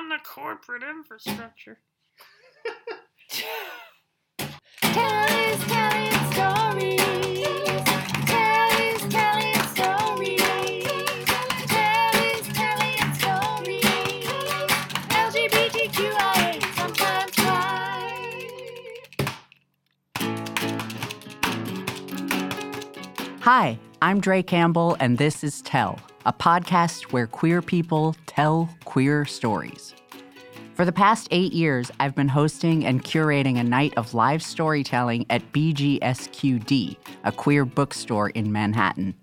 run the corporate infrastructure. Kelly's telling stories. Kelly's telling stories. Kelly's telling stories. LGBTQIA sometimes why. Hi, I'm Dre Campbell, and this is Tell, a podcast where queer people tell queer stories. For the past eight years, I've been hosting and curating a night of live storytelling at BGSQD, a queer bookstore in Manhattan.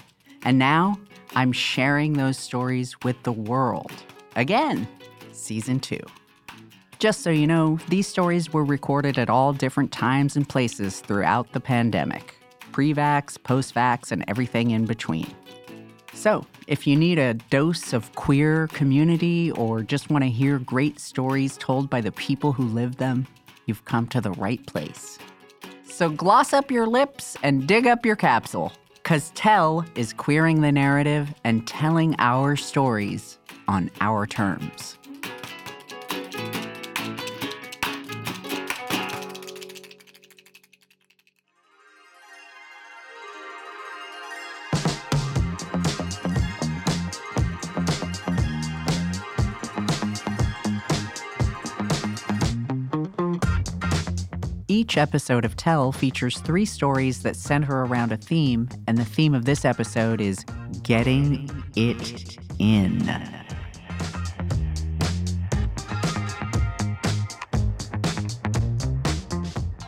And now I'm sharing those stories with the world. Again, season two. Just so you know, these stories were recorded at all different times and places throughout the pandemic pre vax, post vax, and everything in between. So, if you need a dose of queer community or just want to hear great stories told by the people who live them, you've come to the right place. So, gloss up your lips and dig up your capsule, because Tell is queering the narrative and telling our stories on our terms. Each episode of Tell features three stories that center around a theme, and the theme of this episode is Getting It In.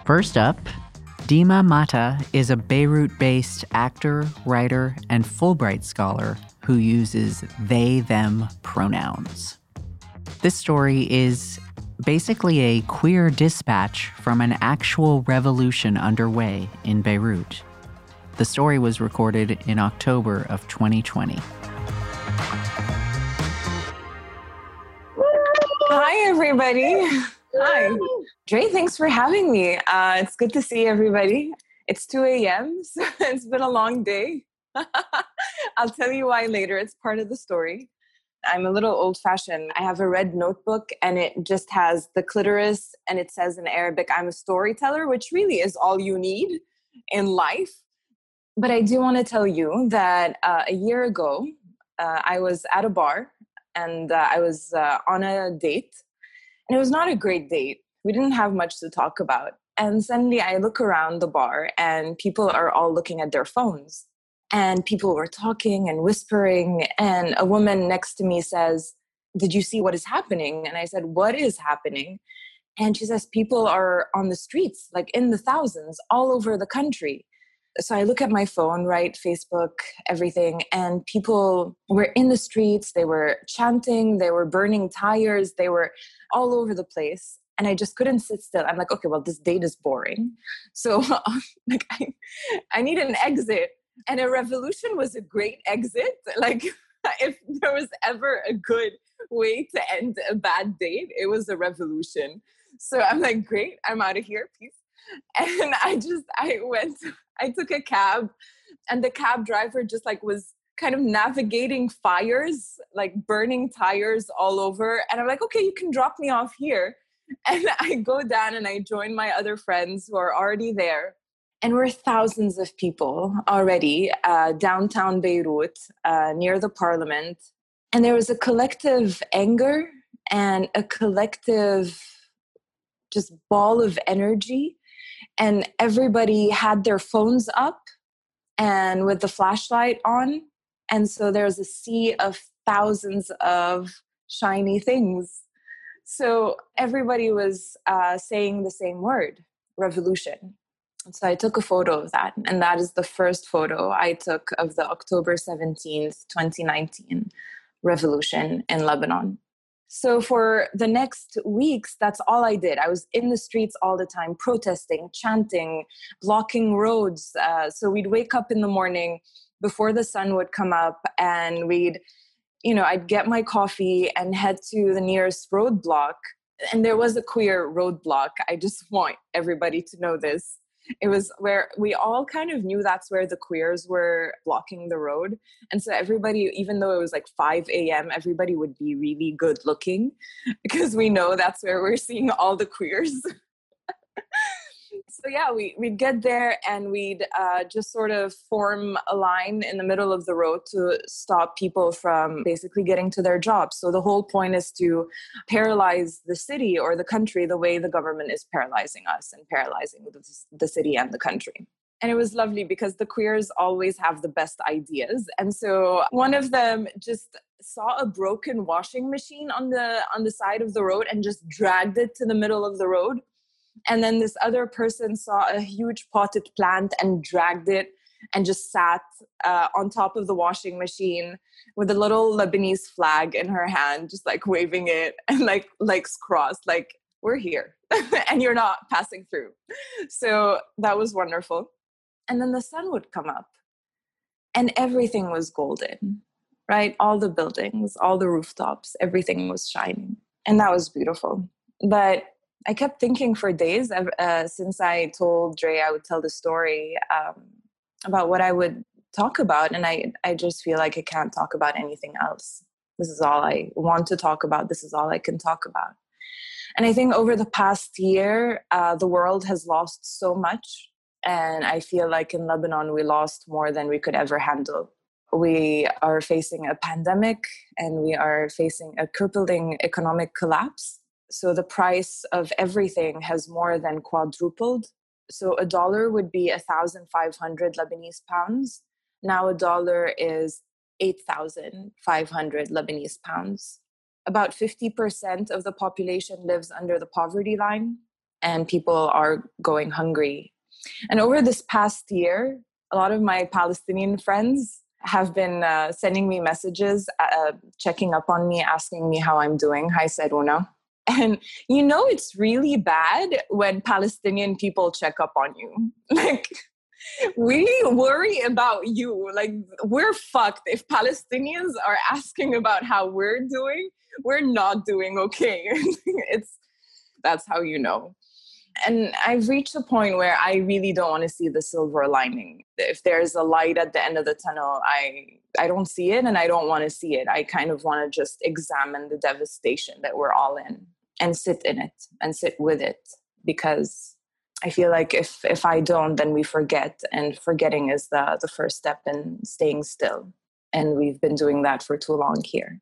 First up, Dima Matta is a Beirut based actor, writer, and Fulbright scholar who uses they them pronouns. This story is basically a queer dispatch from an actual revolution underway in Beirut. The story was recorded in October of 2020. Hi, everybody. Hi. Dre, thanks for having me. Uh, it's good to see everybody. It's 2 a.m., so it's been a long day. I'll tell you why later. It's part of the story. I'm a little old fashioned. I have a red notebook and it just has the clitoris and it says in Arabic, I'm a storyteller, which really is all you need in life. But I do want to tell you that uh, a year ago, uh, I was at a bar and uh, I was uh, on a date. And it was not a great date. We didn't have much to talk about. And suddenly I look around the bar and people are all looking at their phones and people were talking and whispering and a woman next to me says did you see what is happening and i said what is happening and she says people are on the streets like in the thousands all over the country so i look at my phone right facebook everything and people were in the streets they were chanting they were burning tires they were all over the place and I just couldn't sit still. I'm like, okay, well, this date is boring. So like I, I need an exit and a revolution was a great exit like if there was ever a good way to end a bad date it was a revolution. So i'm like great i'm out of here peace. And i just i went i took a cab and the cab driver just like was kind of navigating fires like burning tires all over. And i'm like okay you can drop me off here. And i go down and i join my other friends who are already there and we're thousands of people already uh, downtown Beirut, uh, near the parliament. And there was a collective anger and a collective just ball of energy. And everybody had their phones up and with the flashlight on. And so there's a sea of thousands of shiny things. So everybody was uh, saying the same word revolution so I took a photo of that, and that is the first photo I took of the October 17th, 2019 revolution in Lebanon. So for the next weeks, that's all I did. I was in the streets all the time, protesting, chanting, blocking roads. Uh, so we'd wake up in the morning before the sun would come up, and we'd, you know, I'd get my coffee and head to the nearest roadblock. And there was a queer roadblock. I just want everybody to know this it was where we all kind of knew that's where the queers were blocking the road. And so everybody, even though it was like 5 a.m., everybody would be really good looking because we know that's where we're seeing all the queers. so yeah, we, we'd get there and we'd uh, just sort of form a line in the middle of the road to stop people from basically getting to their jobs. So the whole point is to paralyze the city or the country the way the government is paralyzing us and paralyzing the, the city and the country. And it was lovely because the queers always have the best ideas. And so one of them just saw a broken washing machine on the on the side of the road and just dragged it to the middle of the road and then this other person saw a huge potted plant and dragged it and just sat uh, on top of the washing machine with a little Lebanese flag in her hand, just like waving it and like legs crossed, like we're here and you're not passing through. So that was wonderful. And then the sun would come up and everything was golden, right? All the buildings, all the rooftops, everything was shining. And that was beautiful. But I kept thinking for days uh, since I told Dre I would tell the story um, about what I would talk about, and I I just feel like I can't talk about anything else. This is all I want to talk about. This is all I can talk about. And I think over the past year, uh, the world has lost so much, and I feel like in Lebanon we lost more than we could ever handle. We are facing a pandemic, and we are facing a crippling economic collapse so the price of everything has more than quadrupled. So a dollar would be 1,500 Lebanese pounds. Now a dollar is 8,500 Lebanese pounds. About 50% of the population lives under the poverty line, and people are going hungry. And over this past year, a lot of my Palestinian friends have been uh, sending me messages, uh, checking up on me, asking me how I'm doing. Hi, Saruna. And you know, it's really bad when Palestinian people check up on you. Like, we worry about you. Like, we're fucked. If Palestinians are asking about how we're doing, we're not doing okay. it's that's how you know. And I've reached a point where I really don't want to see the silver lining. If there's a light at the end of the tunnel, I I don't see it and I don't want to see it. I kind of want to just examine the devastation that we're all in and sit in it and sit with it because I feel like if if I don't, then we forget, and forgetting is the the first step in staying still. And we've been doing that for too long here.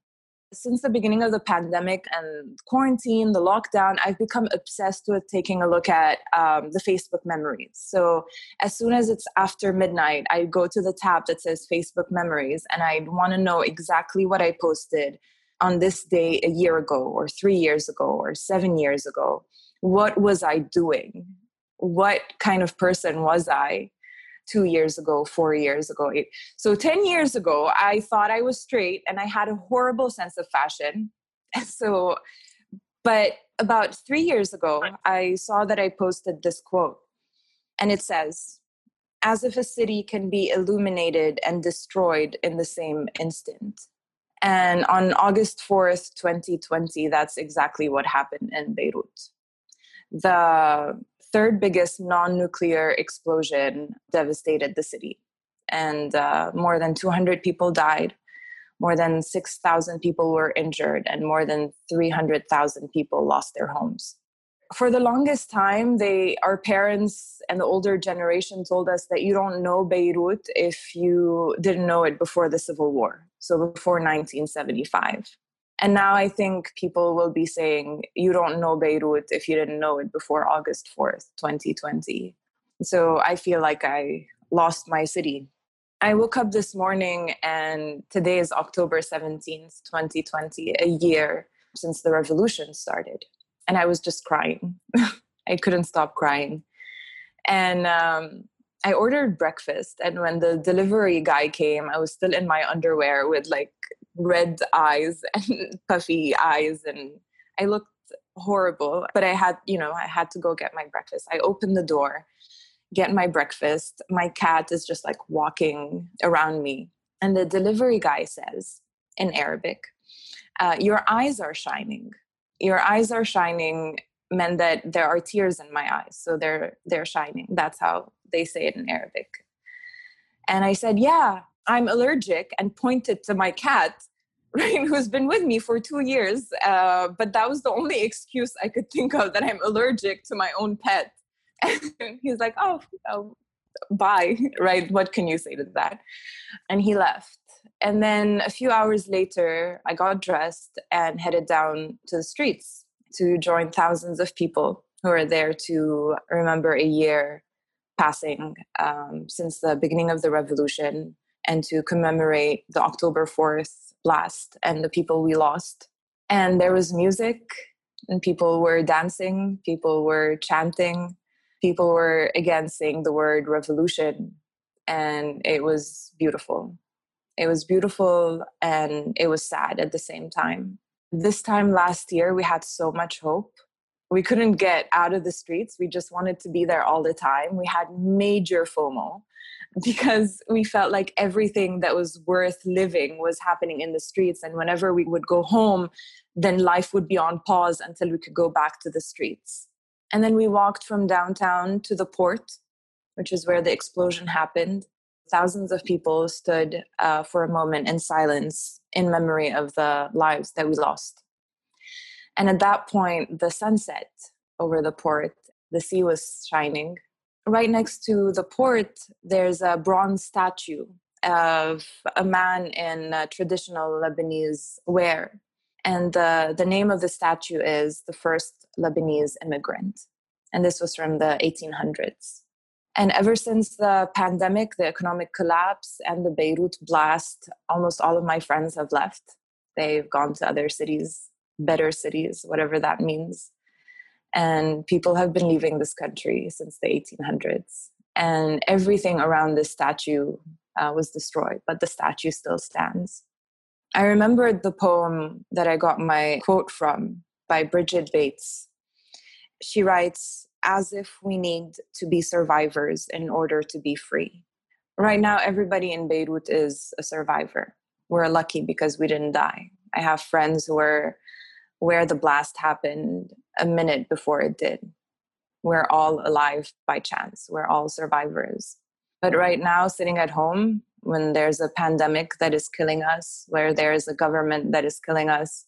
Since the beginning of the pandemic and quarantine, the lockdown, I've become obsessed with taking a look at um, the Facebook memories. So as soon as it's after midnight, I go to the tab that says Facebook memories, and I want to know exactly what I posted on this day a year ago or three years ago or seven years ago. What was i doing? What kind of person was i two years ago four years ago eight. so 10 years ago i thought i was straight and i had a horrible sense of fashion so but about three years ago i saw that i posted this quote and it says as if a city can be illuminated and destroyed in the same instant and on August 4th, 2020, that's exactly what happened in Beirut. The third biggest non nuclear explosion devastated the city, and uh, more than 200 people died, more than 6,000 people were injured, and more than 300,000 people lost their homes. For the longest time, they, our parents and the older generation told us that you don't know Beirut if you didn't know it before the Civil War so before 1975. And now I think people will be saying, you don't know Beirut if you didn't know it before August 4th, 2020. So I feel like I lost my city. I woke up this morning and today is October 17th, 2020, a year since the revolution started. And I was just crying. I couldn't stop crying. And um, I ordered breakfast, and when the delivery guy came, I was still in my underwear with like red eyes and puffy eyes, and I looked horrible. But I had, you know, I had to go get my breakfast. I opened the door, get my breakfast. My cat is just like walking around me, and the delivery guy says in Arabic, uh, "Your eyes are shining. Your eyes are shining." meant that there are tears in my eyes. So they're they're shining. That's how they say it in Arabic. And I said, Yeah, I'm allergic, and pointed to my cat, right, who's been with me for two years. Uh, but that was the only excuse I could think of that I'm allergic to my own pet. And he's like, Oh, oh bye, right? What can you say to that? And he left. And then a few hours later, I got dressed and headed down to the streets to join thousands of people who are there to remember a year passing um, since the beginning of the revolution and to commemorate the October 4th blast and the people we lost. And there was music, and people were dancing, people were chanting, people were again saying the word revolution. And it was beautiful. It was beautiful and it was sad at the same time. This time last year, we had so much hope. We couldn't get out of the streets. We just wanted to be there all the time. We had major FOMO because we felt like everything that was worth living was happening in the streets. And whenever we would go home, then life would be on pause until we could go back to the streets. And then we walked from downtown to the port, which is where the explosion happened. Thousands of people stood uh, for a moment in silence in memory of the lives that we lost. And at that point, the sun set over the port, the sea was shining. Right next to the port, there's a bronze statue of a man in traditional Lebanese wear. And the name of the statue is the first Lebanese immigrant. And this was from the 1800s. And ever since the pandemic, the economic collapse, and the Beirut blast, almost all of my friends have left. They've gone to other cities, better cities, whatever that means. And people have been leaving this country since the 1800s. And everything around this statue uh, was destroyed, but the statue still stands. I remembered the poem that I got my quote from by Bridget Bates. She writes, as if we need to be survivors in order to be free. Right now, everybody in Beirut is a survivor. We're lucky because we didn't die. I have friends who were where the blast happened a minute before it did. We're all alive by chance. We're all survivors. But right now, sitting at home, when there's a pandemic that is killing us, where there's a government that is killing us,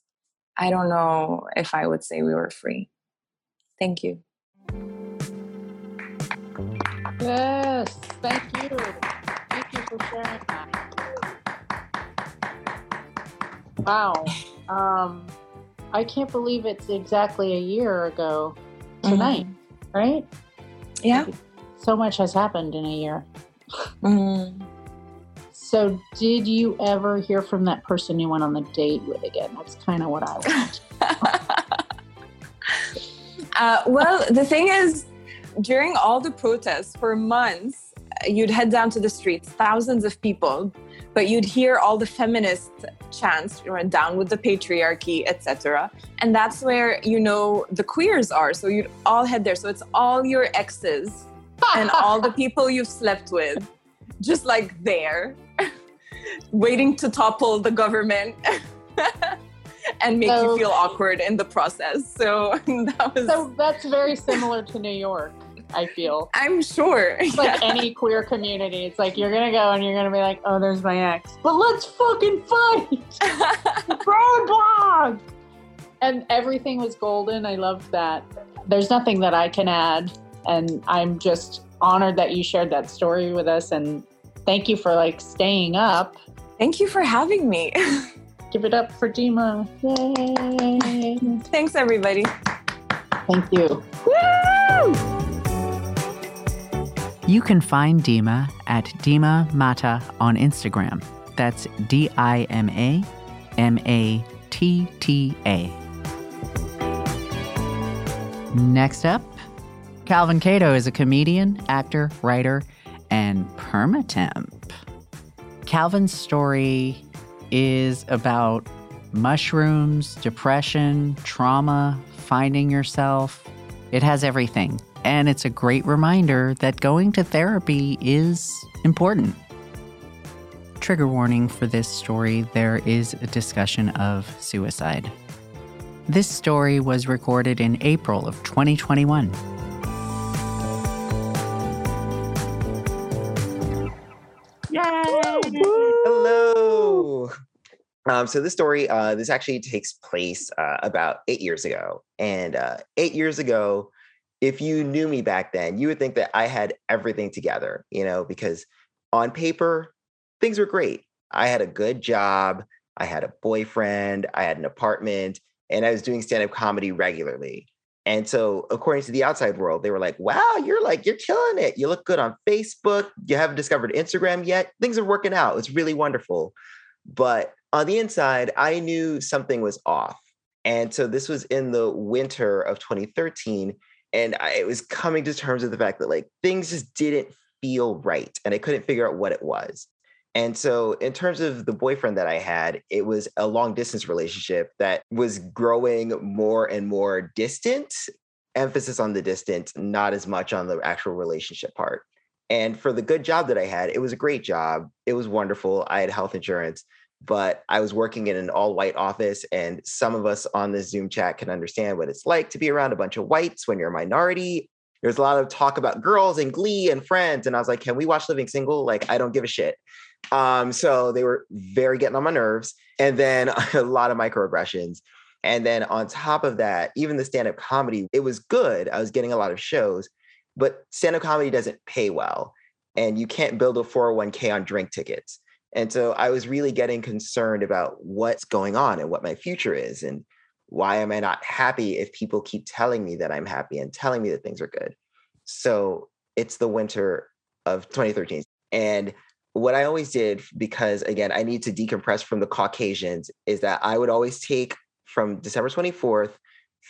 I don't know if I would say we were free. Thank you. Yes, thank you. Thank you for sharing that. Wow. Um, I can't believe it's exactly a year ago tonight, mm-hmm. right? Yeah. So much has happened in a year. Mm-hmm. So, did you ever hear from that person you went on the date with again? That's kind of what I want. uh, well, the thing is, during all the protests for months, you'd head down to the streets, thousands of people, but you'd hear all the feminist chants, you know, down with the patriarchy, etc. And that's where you know the queers are. So you'd all head there. So it's all your exes and all the people you've slept with, just like there, waiting to topple the government. and make so, you feel awkward in the process. So that was So that's very similar to New York. I feel. I'm sure. It's like any queer community. It's like you're gonna go and you're gonna be like, oh, there's my ex. But let's fucking fight! Roadblock! And everything was golden. I loved that. There's nothing that I can add. And I'm just honored that you shared that story with us and thank you for like staying up. Thank you for having me. Give it up for Dima. Yay. Thanks everybody. Thank you. Woo! You can find Dima at Dima Matta on Instagram. That's D I M A M A T T A. Next up, Calvin Cato is a comedian, actor, writer, and permatemp. Calvin's story is about mushrooms, depression, trauma, finding yourself. It has everything. And it's a great reminder that going to therapy is important. Trigger warning for this story there is a discussion of suicide. This story was recorded in April of 2021. Yay! Hello. Um, so this story, uh, this actually takes place uh, about eight years ago. And uh, eight years ago, if you knew me back then, you would think that I had everything together, you know, because on paper, things were great. I had a good job, I had a boyfriend, I had an apartment, and I was doing stand up comedy regularly. And so, according to the outside world, they were like, wow, you're like, you're killing it. You look good on Facebook. You haven't discovered Instagram yet. Things are working out. It's really wonderful. But on the inside, I knew something was off. And so, this was in the winter of 2013. And I was coming to terms with the fact that like things just didn't feel right. And I couldn't figure out what it was. And so, in terms of the boyfriend that I had, it was a long distance relationship that was growing more and more distant, emphasis on the distant, not as much on the actual relationship part. And for the good job that I had, it was a great job. It was wonderful. I had health insurance, but I was working in an all white office. And some of us on this Zoom chat can understand what it's like to be around a bunch of whites when you're a minority. There's a lot of talk about girls and glee and friends. And I was like, can we watch Living Single? Like, I don't give a shit. Um, so they were very getting on my nerves. And then a lot of microaggressions. And then on top of that, even the stand up comedy, it was good. I was getting a lot of shows, but stand up comedy doesn't pay well. And you can't build a 401k on drink tickets. And so I was really getting concerned about what's going on and what my future is. And why am I not happy if people keep telling me that I'm happy and telling me that things are good? So it's the winter of 2013. And what I always did, because again, I need to decompress from the Caucasians, is that I would always take from December 24th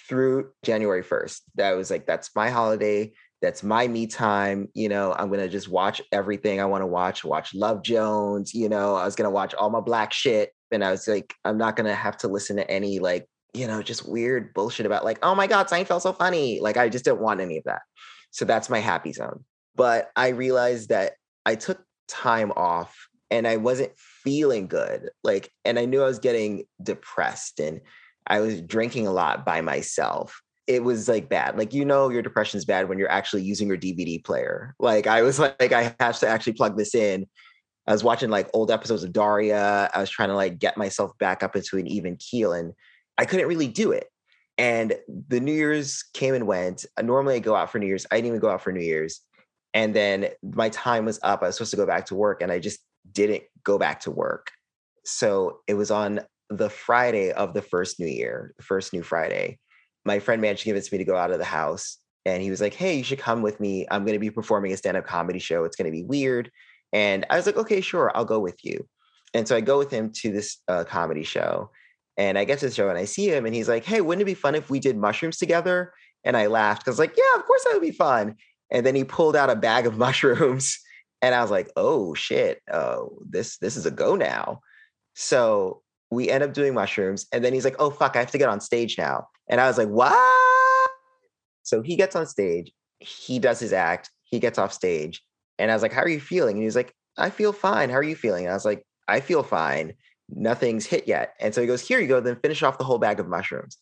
through January 1st. That was like, that's my holiday. That's my me time. You know, I'm to just watch everything I want to watch, watch Love Jones. You know, I was to watch all my black shit. And I was like, I'm not to have to listen to any like, you know, just weird bullshit about like, oh my God, Seinfeld so funny. Like, I just didn't want any of that. So that's my happy zone. But I realized that I took time off and I wasn't feeling good. Like, and I knew I was getting depressed and I was drinking a lot by myself. It was like bad. Like, you know, your depression's bad when you're actually using your DVD player. Like, I was like, I have to actually plug this in. I was watching like old episodes of Daria. I was trying to like get myself back up into an even keel and I couldn't really do it. And the New Year's came and went. Uh, normally I go out for New Year's. I didn't even go out for New Year's. And then my time was up. I was supposed to go back to work and I just didn't go back to work. So it was on the Friday of the first new year, the first new Friday. My friend managed to convince me to go out of the house. And he was like, Hey, you should come with me. I'm going to be performing a stand up comedy show. It's going to be weird. And I was like, Okay, sure. I'll go with you. And so I go with him to this uh, comedy show. And I get to the show and I see him and he's like, Hey, wouldn't it be fun if we did mushrooms together? And I laughed because, like, yeah, of course that would be fun. And then he pulled out a bag of mushrooms. And I was like, oh shit, oh, this this is a go now. So we end up doing mushrooms. And then he's like, oh fuck, I have to get on stage now. And I was like, what? So he gets on stage, he does his act, he gets off stage. And I was like, how are you feeling? And he's like, I feel fine. How are you feeling? And I was like, I feel fine. Nothing's hit yet. And so he goes, here you go, then finish off the whole bag of mushrooms.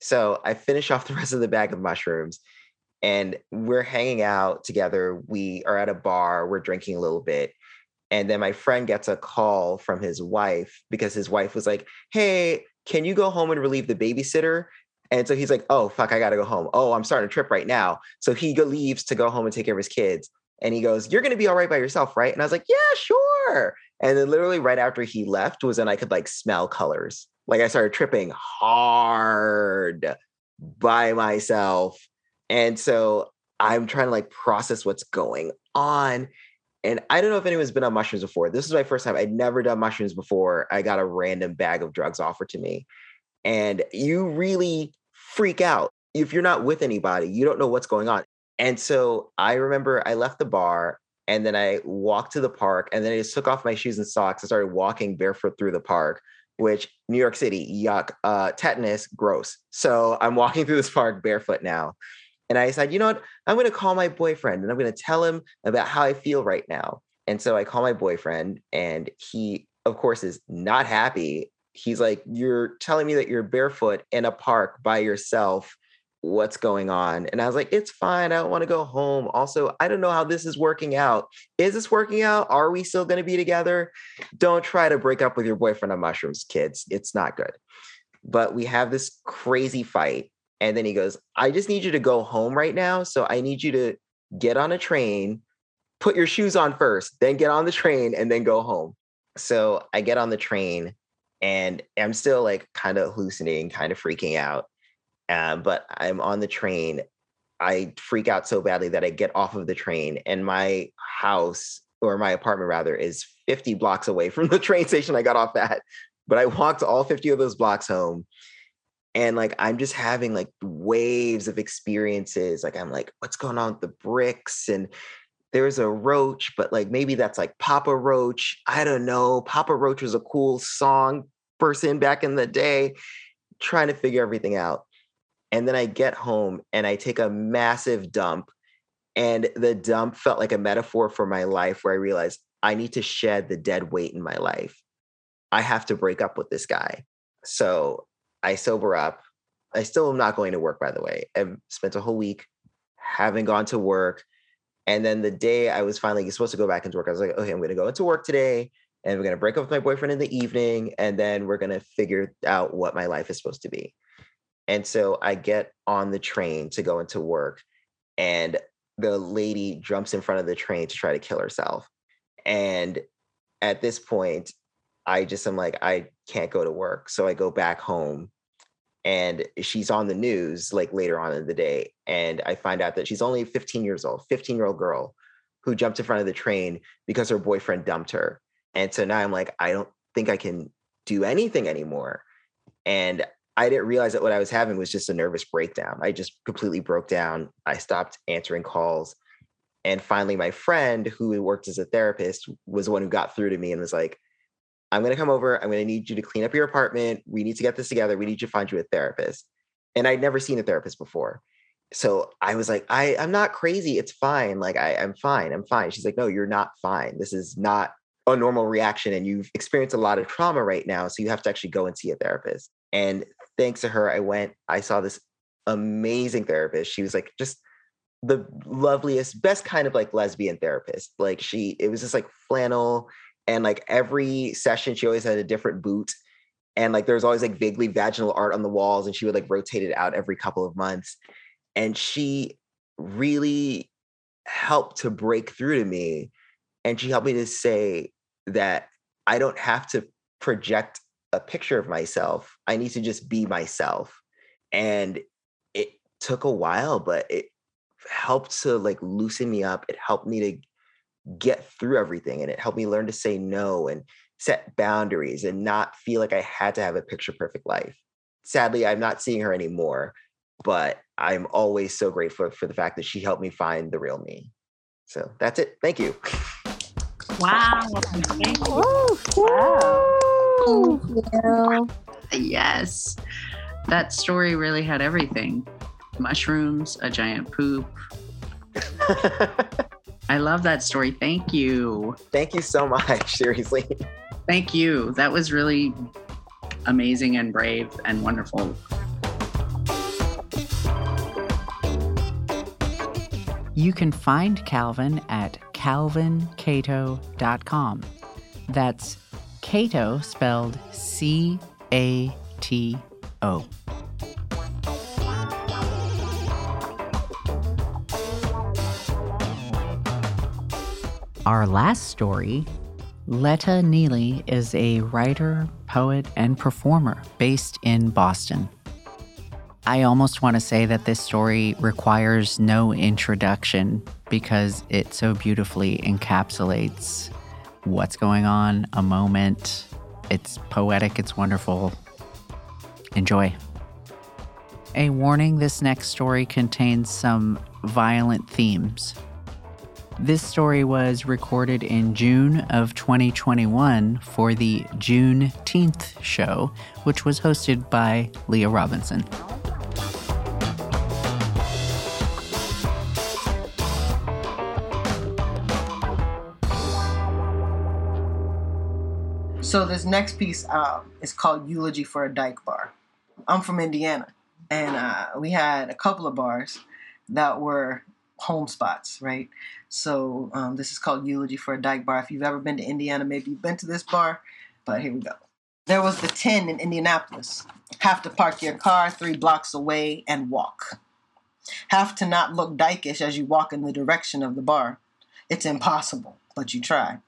So I finish off the rest of the bag of mushrooms and we're hanging out together. We are at a bar, we're drinking a little bit. And then my friend gets a call from his wife because his wife was like, Hey, can you go home and relieve the babysitter? And so he's like, Oh, fuck, I gotta go home. Oh, I'm starting a trip right now. So he leaves to go home and take care of his kids. And he goes, You're gonna be all right by yourself, right? And I was like, Yeah, sure. And then literally right after he left was when I could like smell colors. Like I started tripping hard by myself and so I'm trying to like process what's going on. And I don't know if anyone's been on mushrooms before. This is my first time. I'd never done mushrooms before. I got a random bag of drugs offered to me. And you really freak out. If you're not with anybody, you don't know what's going on. And so I remember I left the bar and then I walked to the park and then I just took off my shoes and socks and started walking barefoot through the park, which New York City, yuck, uh, tetanus, gross. So I'm walking through this park barefoot now. And I decided, you know what? I'm going to call my boyfriend and I'm going to tell him about how I feel right now. And so I call my boyfriend, and he, of course, is not happy he's like, You're telling me that you're barefoot in a park by yourself. What's going on? And I was like, It's fine. I don't want to go home. Also, I don't know how this is working out. Is this working out? Are we still going to be together? Don't try to break up with your boyfriend on mushrooms, kids. It's not good. But we have this crazy fight. And then he goes, I just need you to go home right now. So I need you to get on a train, put your shoes on first, then get on the train, and then go home. So I get on the train and I'm still like kind of hallucinating, kind of freaking out. Um, but I'm on the train. I freak out so badly that I get off of the train, and my house or my apartment rather is 50 blocks away from the train station I got off at. But I walked all 50 of those blocks home. And like I'm just having like waves of experiences. Like I'm like, what's going on with the bricks? And there's a roach, but like maybe that's like Papa Roach. I don't know. Papa Roach was a cool song person back in the day, trying to figure everything out. And then I get home and I take a massive dump. And the dump felt like a metaphor for my life where I realized I need to shed the dead weight in my life. I have to break up with this guy. So I sober up. I still am not going to work, by the way. I've spent a whole week, haven't gone to work and then the day I was finally supposed to go back into work, I was like, okay, I'm going to go into work today and we're going to break up with my boyfriend in the evening. And then we're going to figure out what my life is supposed to be. And so I get on the train to go into work and the lady jumps in front of the train to try to kill herself. And at this point, I just am like, I can't go to work. So I go back home and she's on the news like later on in the day and i find out that she's only 15 years old 15 year old girl who jumped in front of the train because her boyfriend dumped her. And so now i'm like i don't think i can do anything anymore. And i didn't realize that what i was having was just a nervous breakdown. I just completely broke down. I stopped answering calls. And finally my friend who worked as a therapist was the one who got through to me and was like I'm going to come over. I'm going to need you to clean up your apartment. We need to get this together. We need to find you a therapist. And I'd never seen a therapist before. So I was like, I, I'm not crazy. It's fine. Like, I, I'm fine. I'm fine. She's like, no, you're not fine. This is not a normal reaction. And you've experienced a lot of trauma right now. So you have to actually go and see a therapist. And thanks to her, I went, I saw this amazing therapist. She was like, just the loveliest, best kind of like lesbian therapist. Like, she, it was just like flannel and like every session she always had a different boot and like there was always like vaguely vaginal art on the walls and she would like rotate it out every couple of months and she really helped to break through to me and she helped me to say that i don't have to project a picture of myself i need to just be myself and it took a while but it helped to like loosen me up it helped me to get through everything and it helped me learn to say no and set boundaries and not feel like I had to have a picture perfect life. Sadly, I'm not seeing her anymore, but I'm always so grateful for the fact that she helped me find the real me. So that's it. Thank you. Wow. Thank you. Wow. Yes. That story really had everything mushrooms, a giant poop. I love that story. Thank you. Thank you so much. Seriously. Thank you. That was really amazing and brave and wonderful. You can find Calvin at calvincato.com. That's Cato spelled C A T O. Our last story Letta Neely is a writer, poet, and performer based in Boston. I almost want to say that this story requires no introduction because it so beautifully encapsulates what's going on, a moment. It's poetic, it's wonderful. Enjoy. A warning this next story contains some violent themes. This story was recorded in June of 2021 for the Juneteenth show, which was hosted by Leah Robinson. So this next piece um, is called "Eulogy for a Dyke Bar." I'm from Indiana, and uh, we had a couple of bars that were home spots, right? So um, this is called "Eulogy for a Dyke Bar." If you've ever been to Indiana, maybe you've been to this bar, but here we go. There was the 10 in Indianapolis. Have to park your car three blocks away and walk. Have to not look dykish as you walk in the direction of the bar. It's impossible, but you try.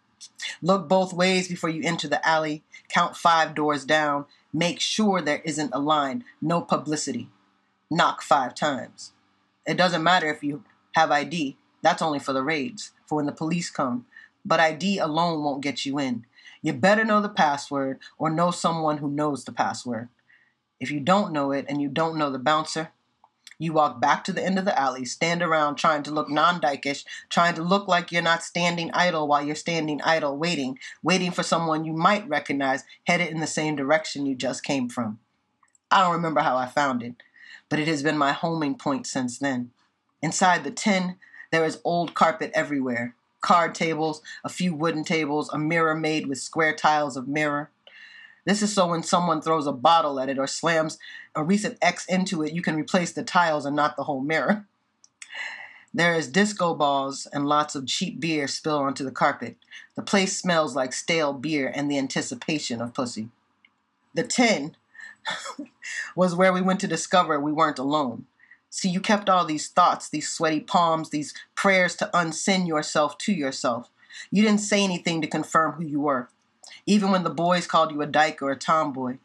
Look both ways before you enter the alley. Count five doors down. Make sure there isn't a line. No publicity. Knock five times. It doesn't matter if you have ID. That's only for the raids, for when the police come. But ID alone won't get you in. You better know the password or know someone who knows the password. If you don't know it and you don't know the bouncer, you walk back to the end of the alley, stand around trying to look non dykish, trying to look like you're not standing idle while you're standing idle, waiting, waiting for someone you might recognize headed in the same direction you just came from. I don't remember how I found it, but it has been my homing point since then. Inside the tin, there is old carpet everywhere card tables, a few wooden tables, a mirror made with square tiles of mirror. This is so when someone throws a bottle at it or slams a recent X into it, you can replace the tiles and not the whole mirror. There is disco balls and lots of cheap beer spilled onto the carpet. The place smells like stale beer and the anticipation of pussy. The tin was where we went to discover we weren't alone. See, you kept all these thoughts, these sweaty palms, these prayers to unsin yourself to yourself. You didn't say anything to confirm who you were, even when the boys called you a dyke or a tomboy.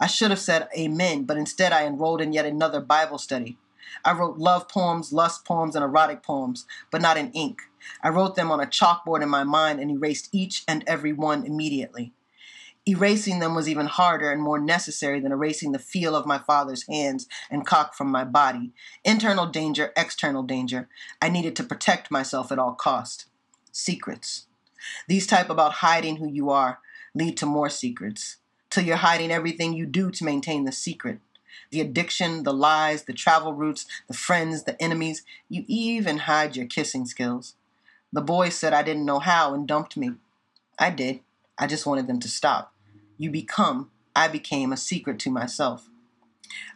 I should have said amen, but instead I enrolled in yet another Bible study. I wrote love poems, lust poems, and erotic poems, but not in ink. I wrote them on a chalkboard in my mind and erased each and every one immediately. Erasing them was even harder and more necessary than erasing the feel of my father's hands and cock from my body. Internal danger, external danger. I needed to protect myself at all cost. Secrets. These type about hiding who you are lead to more secrets. Till you're hiding everything you do to maintain the secret. The addiction, the lies, the travel routes, the friends, the enemies. You even hide your kissing skills. The boys said I didn't know how and dumped me. I did. I just wanted them to stop. You become, I became a secret to myself.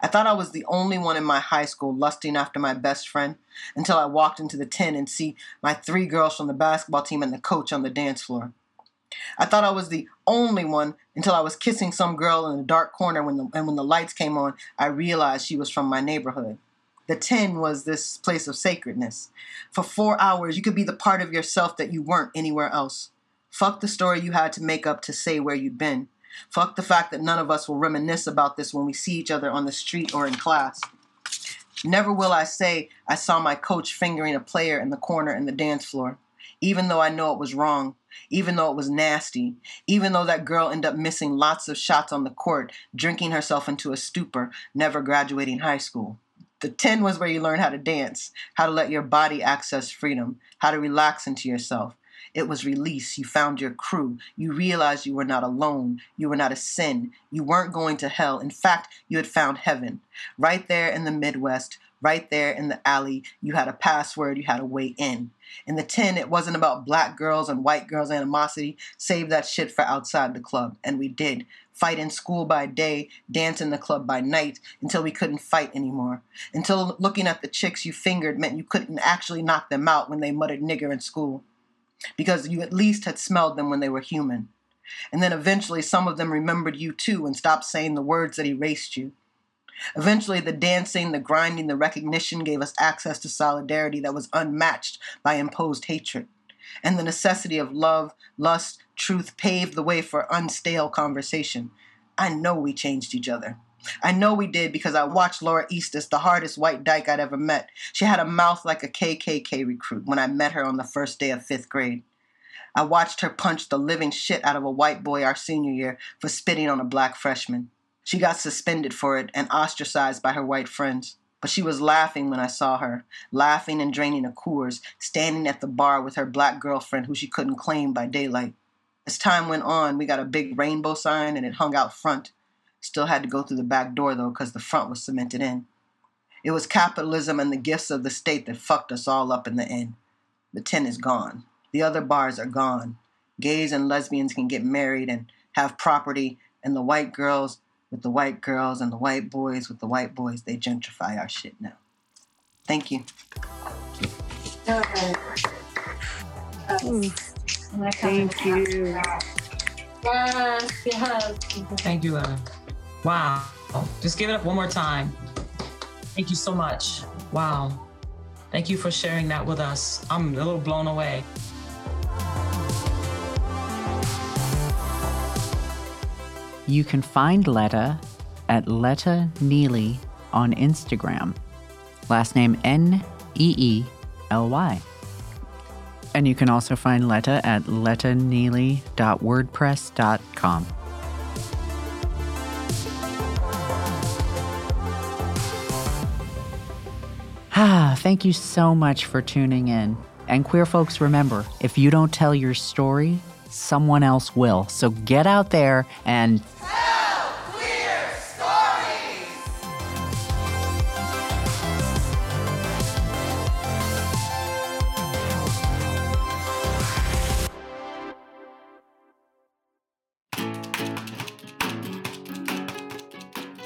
I thought I was the only one in my high school lusting after my best friend until I walked into the tin and see my three girls from the basketball team and the coach on the dance floor. I thought I was the only one until I was kissing some girl in a dark corner when the, and when the lights came on, I realized she was from my neighborhood. The tin was this place of sacredness. For four hours, you could be the part of yourself that you weren't anywhere else. Fuck the story you had to make up to say where you'd been. Fuck the fact that none of us will reminisce about this when we see each other on the street or in class. Never will I say I saw my coach fingering a player in the corner in the dance floor, even though I know it was wrong, even though it was nasty, even though that girl ended up missing lots of shots on the court, drinking herself into a stupor, never graduating high school. The 10 was where you learn how to dance, how to let your body access freedom, how to relax into yourself, it was release. You found your crew. You realized you were not alone. You were not a sin. You weren't going to hell. In fact, you had found heaven. Right there in the Midwest, right there in the alley, you had a password. You had a way in. In the 10, it wasn't about black girls and white girls' animosity. Save that shit for outside the club. And we did. Fight in school by day, dance in the club by night, until we couldn't fight anymore. Until looking at the chicks you fingered meant you couldn't actually knock them out when they muttered nigger in school because you at least had smelled them when they were human. And then eventually some of them remembered you too and stopped saying the words that erased you. Eventually, the dancing, the grinding, the recognition gave us access to solidarity that was unmatched by imposed hatred. And the necessity of love, lust, truth paved the way for unstale conversation. I know we changed each other. I know we did because I watched Laura Eastus, the hardest white dyke I'd ever met. She had a mouth like a KKK recruit when I met her on the first day of fifth grade. I watched her punch the living shit out of a white boy our senior year for spitting on a black freshman. She got suspended for it and ostracized by her white friends. But she was laughing when I saw her, laughing and draining a Coors, standing at the bar with her black girlfriend who she couldn't claim by daylight. As time went on, we got a big rainbow sign and it hung out front. Still had to go through the back door though, because the front was cemented in. It was capitalism and the gifts of the state that fucked us all up in the end. The tin is gone. The other bars are gone. Gays and lesbians can get married, and have property, and the white girls with the white girls and the white boys with the white boys, they gentrify our shit now. Thank you. Thank you. Yes, yes. Thank you, Ella. Wow. Just give it up one more time. Thank you so much. Wow. Thank you for sharing that with us. I'm a little blown away. You can find Letta at Letta Neely on Instagram. Last name N E E L Y. And you can also find Letta at lettaneely.wordpress.com. Ah, thank you so much for tuning in. And queer folks, remember if you don't tell your story, someone else will. So get out there and Tell queer stories.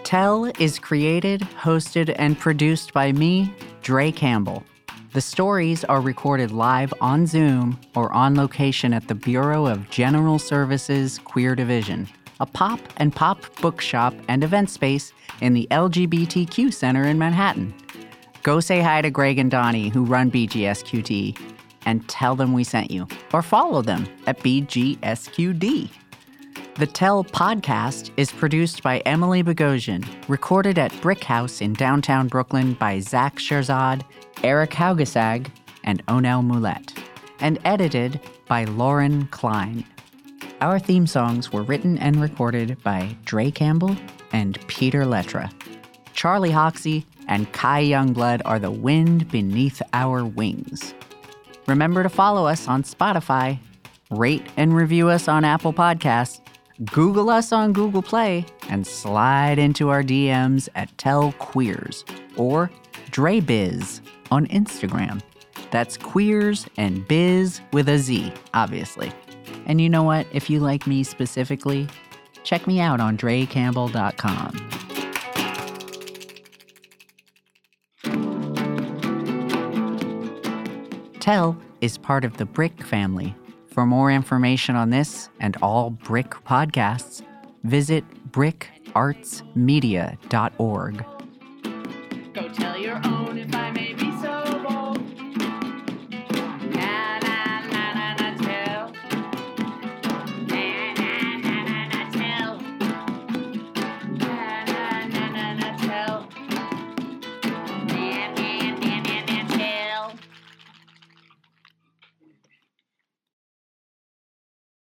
Tell is created, hosted, and produced by me, Dre Campbell. The stories are recorded live on Zoom or on location at the Bureau of General Services Queer Division, a pop and pop bookshop and event space in the LGBTQ Center in Manhattan. Go say hi to Greg and Donnie, who run BGSQD, and tell them we sent you, or follow them at BGSQD. The Tell podcast is produced by Emily Bogosian, recorded at Brick House in downtown Brooklyn by Zach Sherzad, Eric Haugesag, and Onel Moulet, and edited by Lauren Klein. Our theme songs were written and recorded by Dre Campbell and Peter Letra. Charlie Hoxie and Kai Youngblood are the wind beneath our wings. Remember to follow us on Spotify, rate and review us on Apple Podcasts, Google us on Google Play, and slide into our DMs at Tell Queers or DreBiz on Instagram. That's queers and biz with a Z, obviously. And you know what? If you like me specifically, check me out on drecampbell.com. Tell is part of the Brick family. For more information on this and all Brick podcasts, visit brickartsmedia.org. Go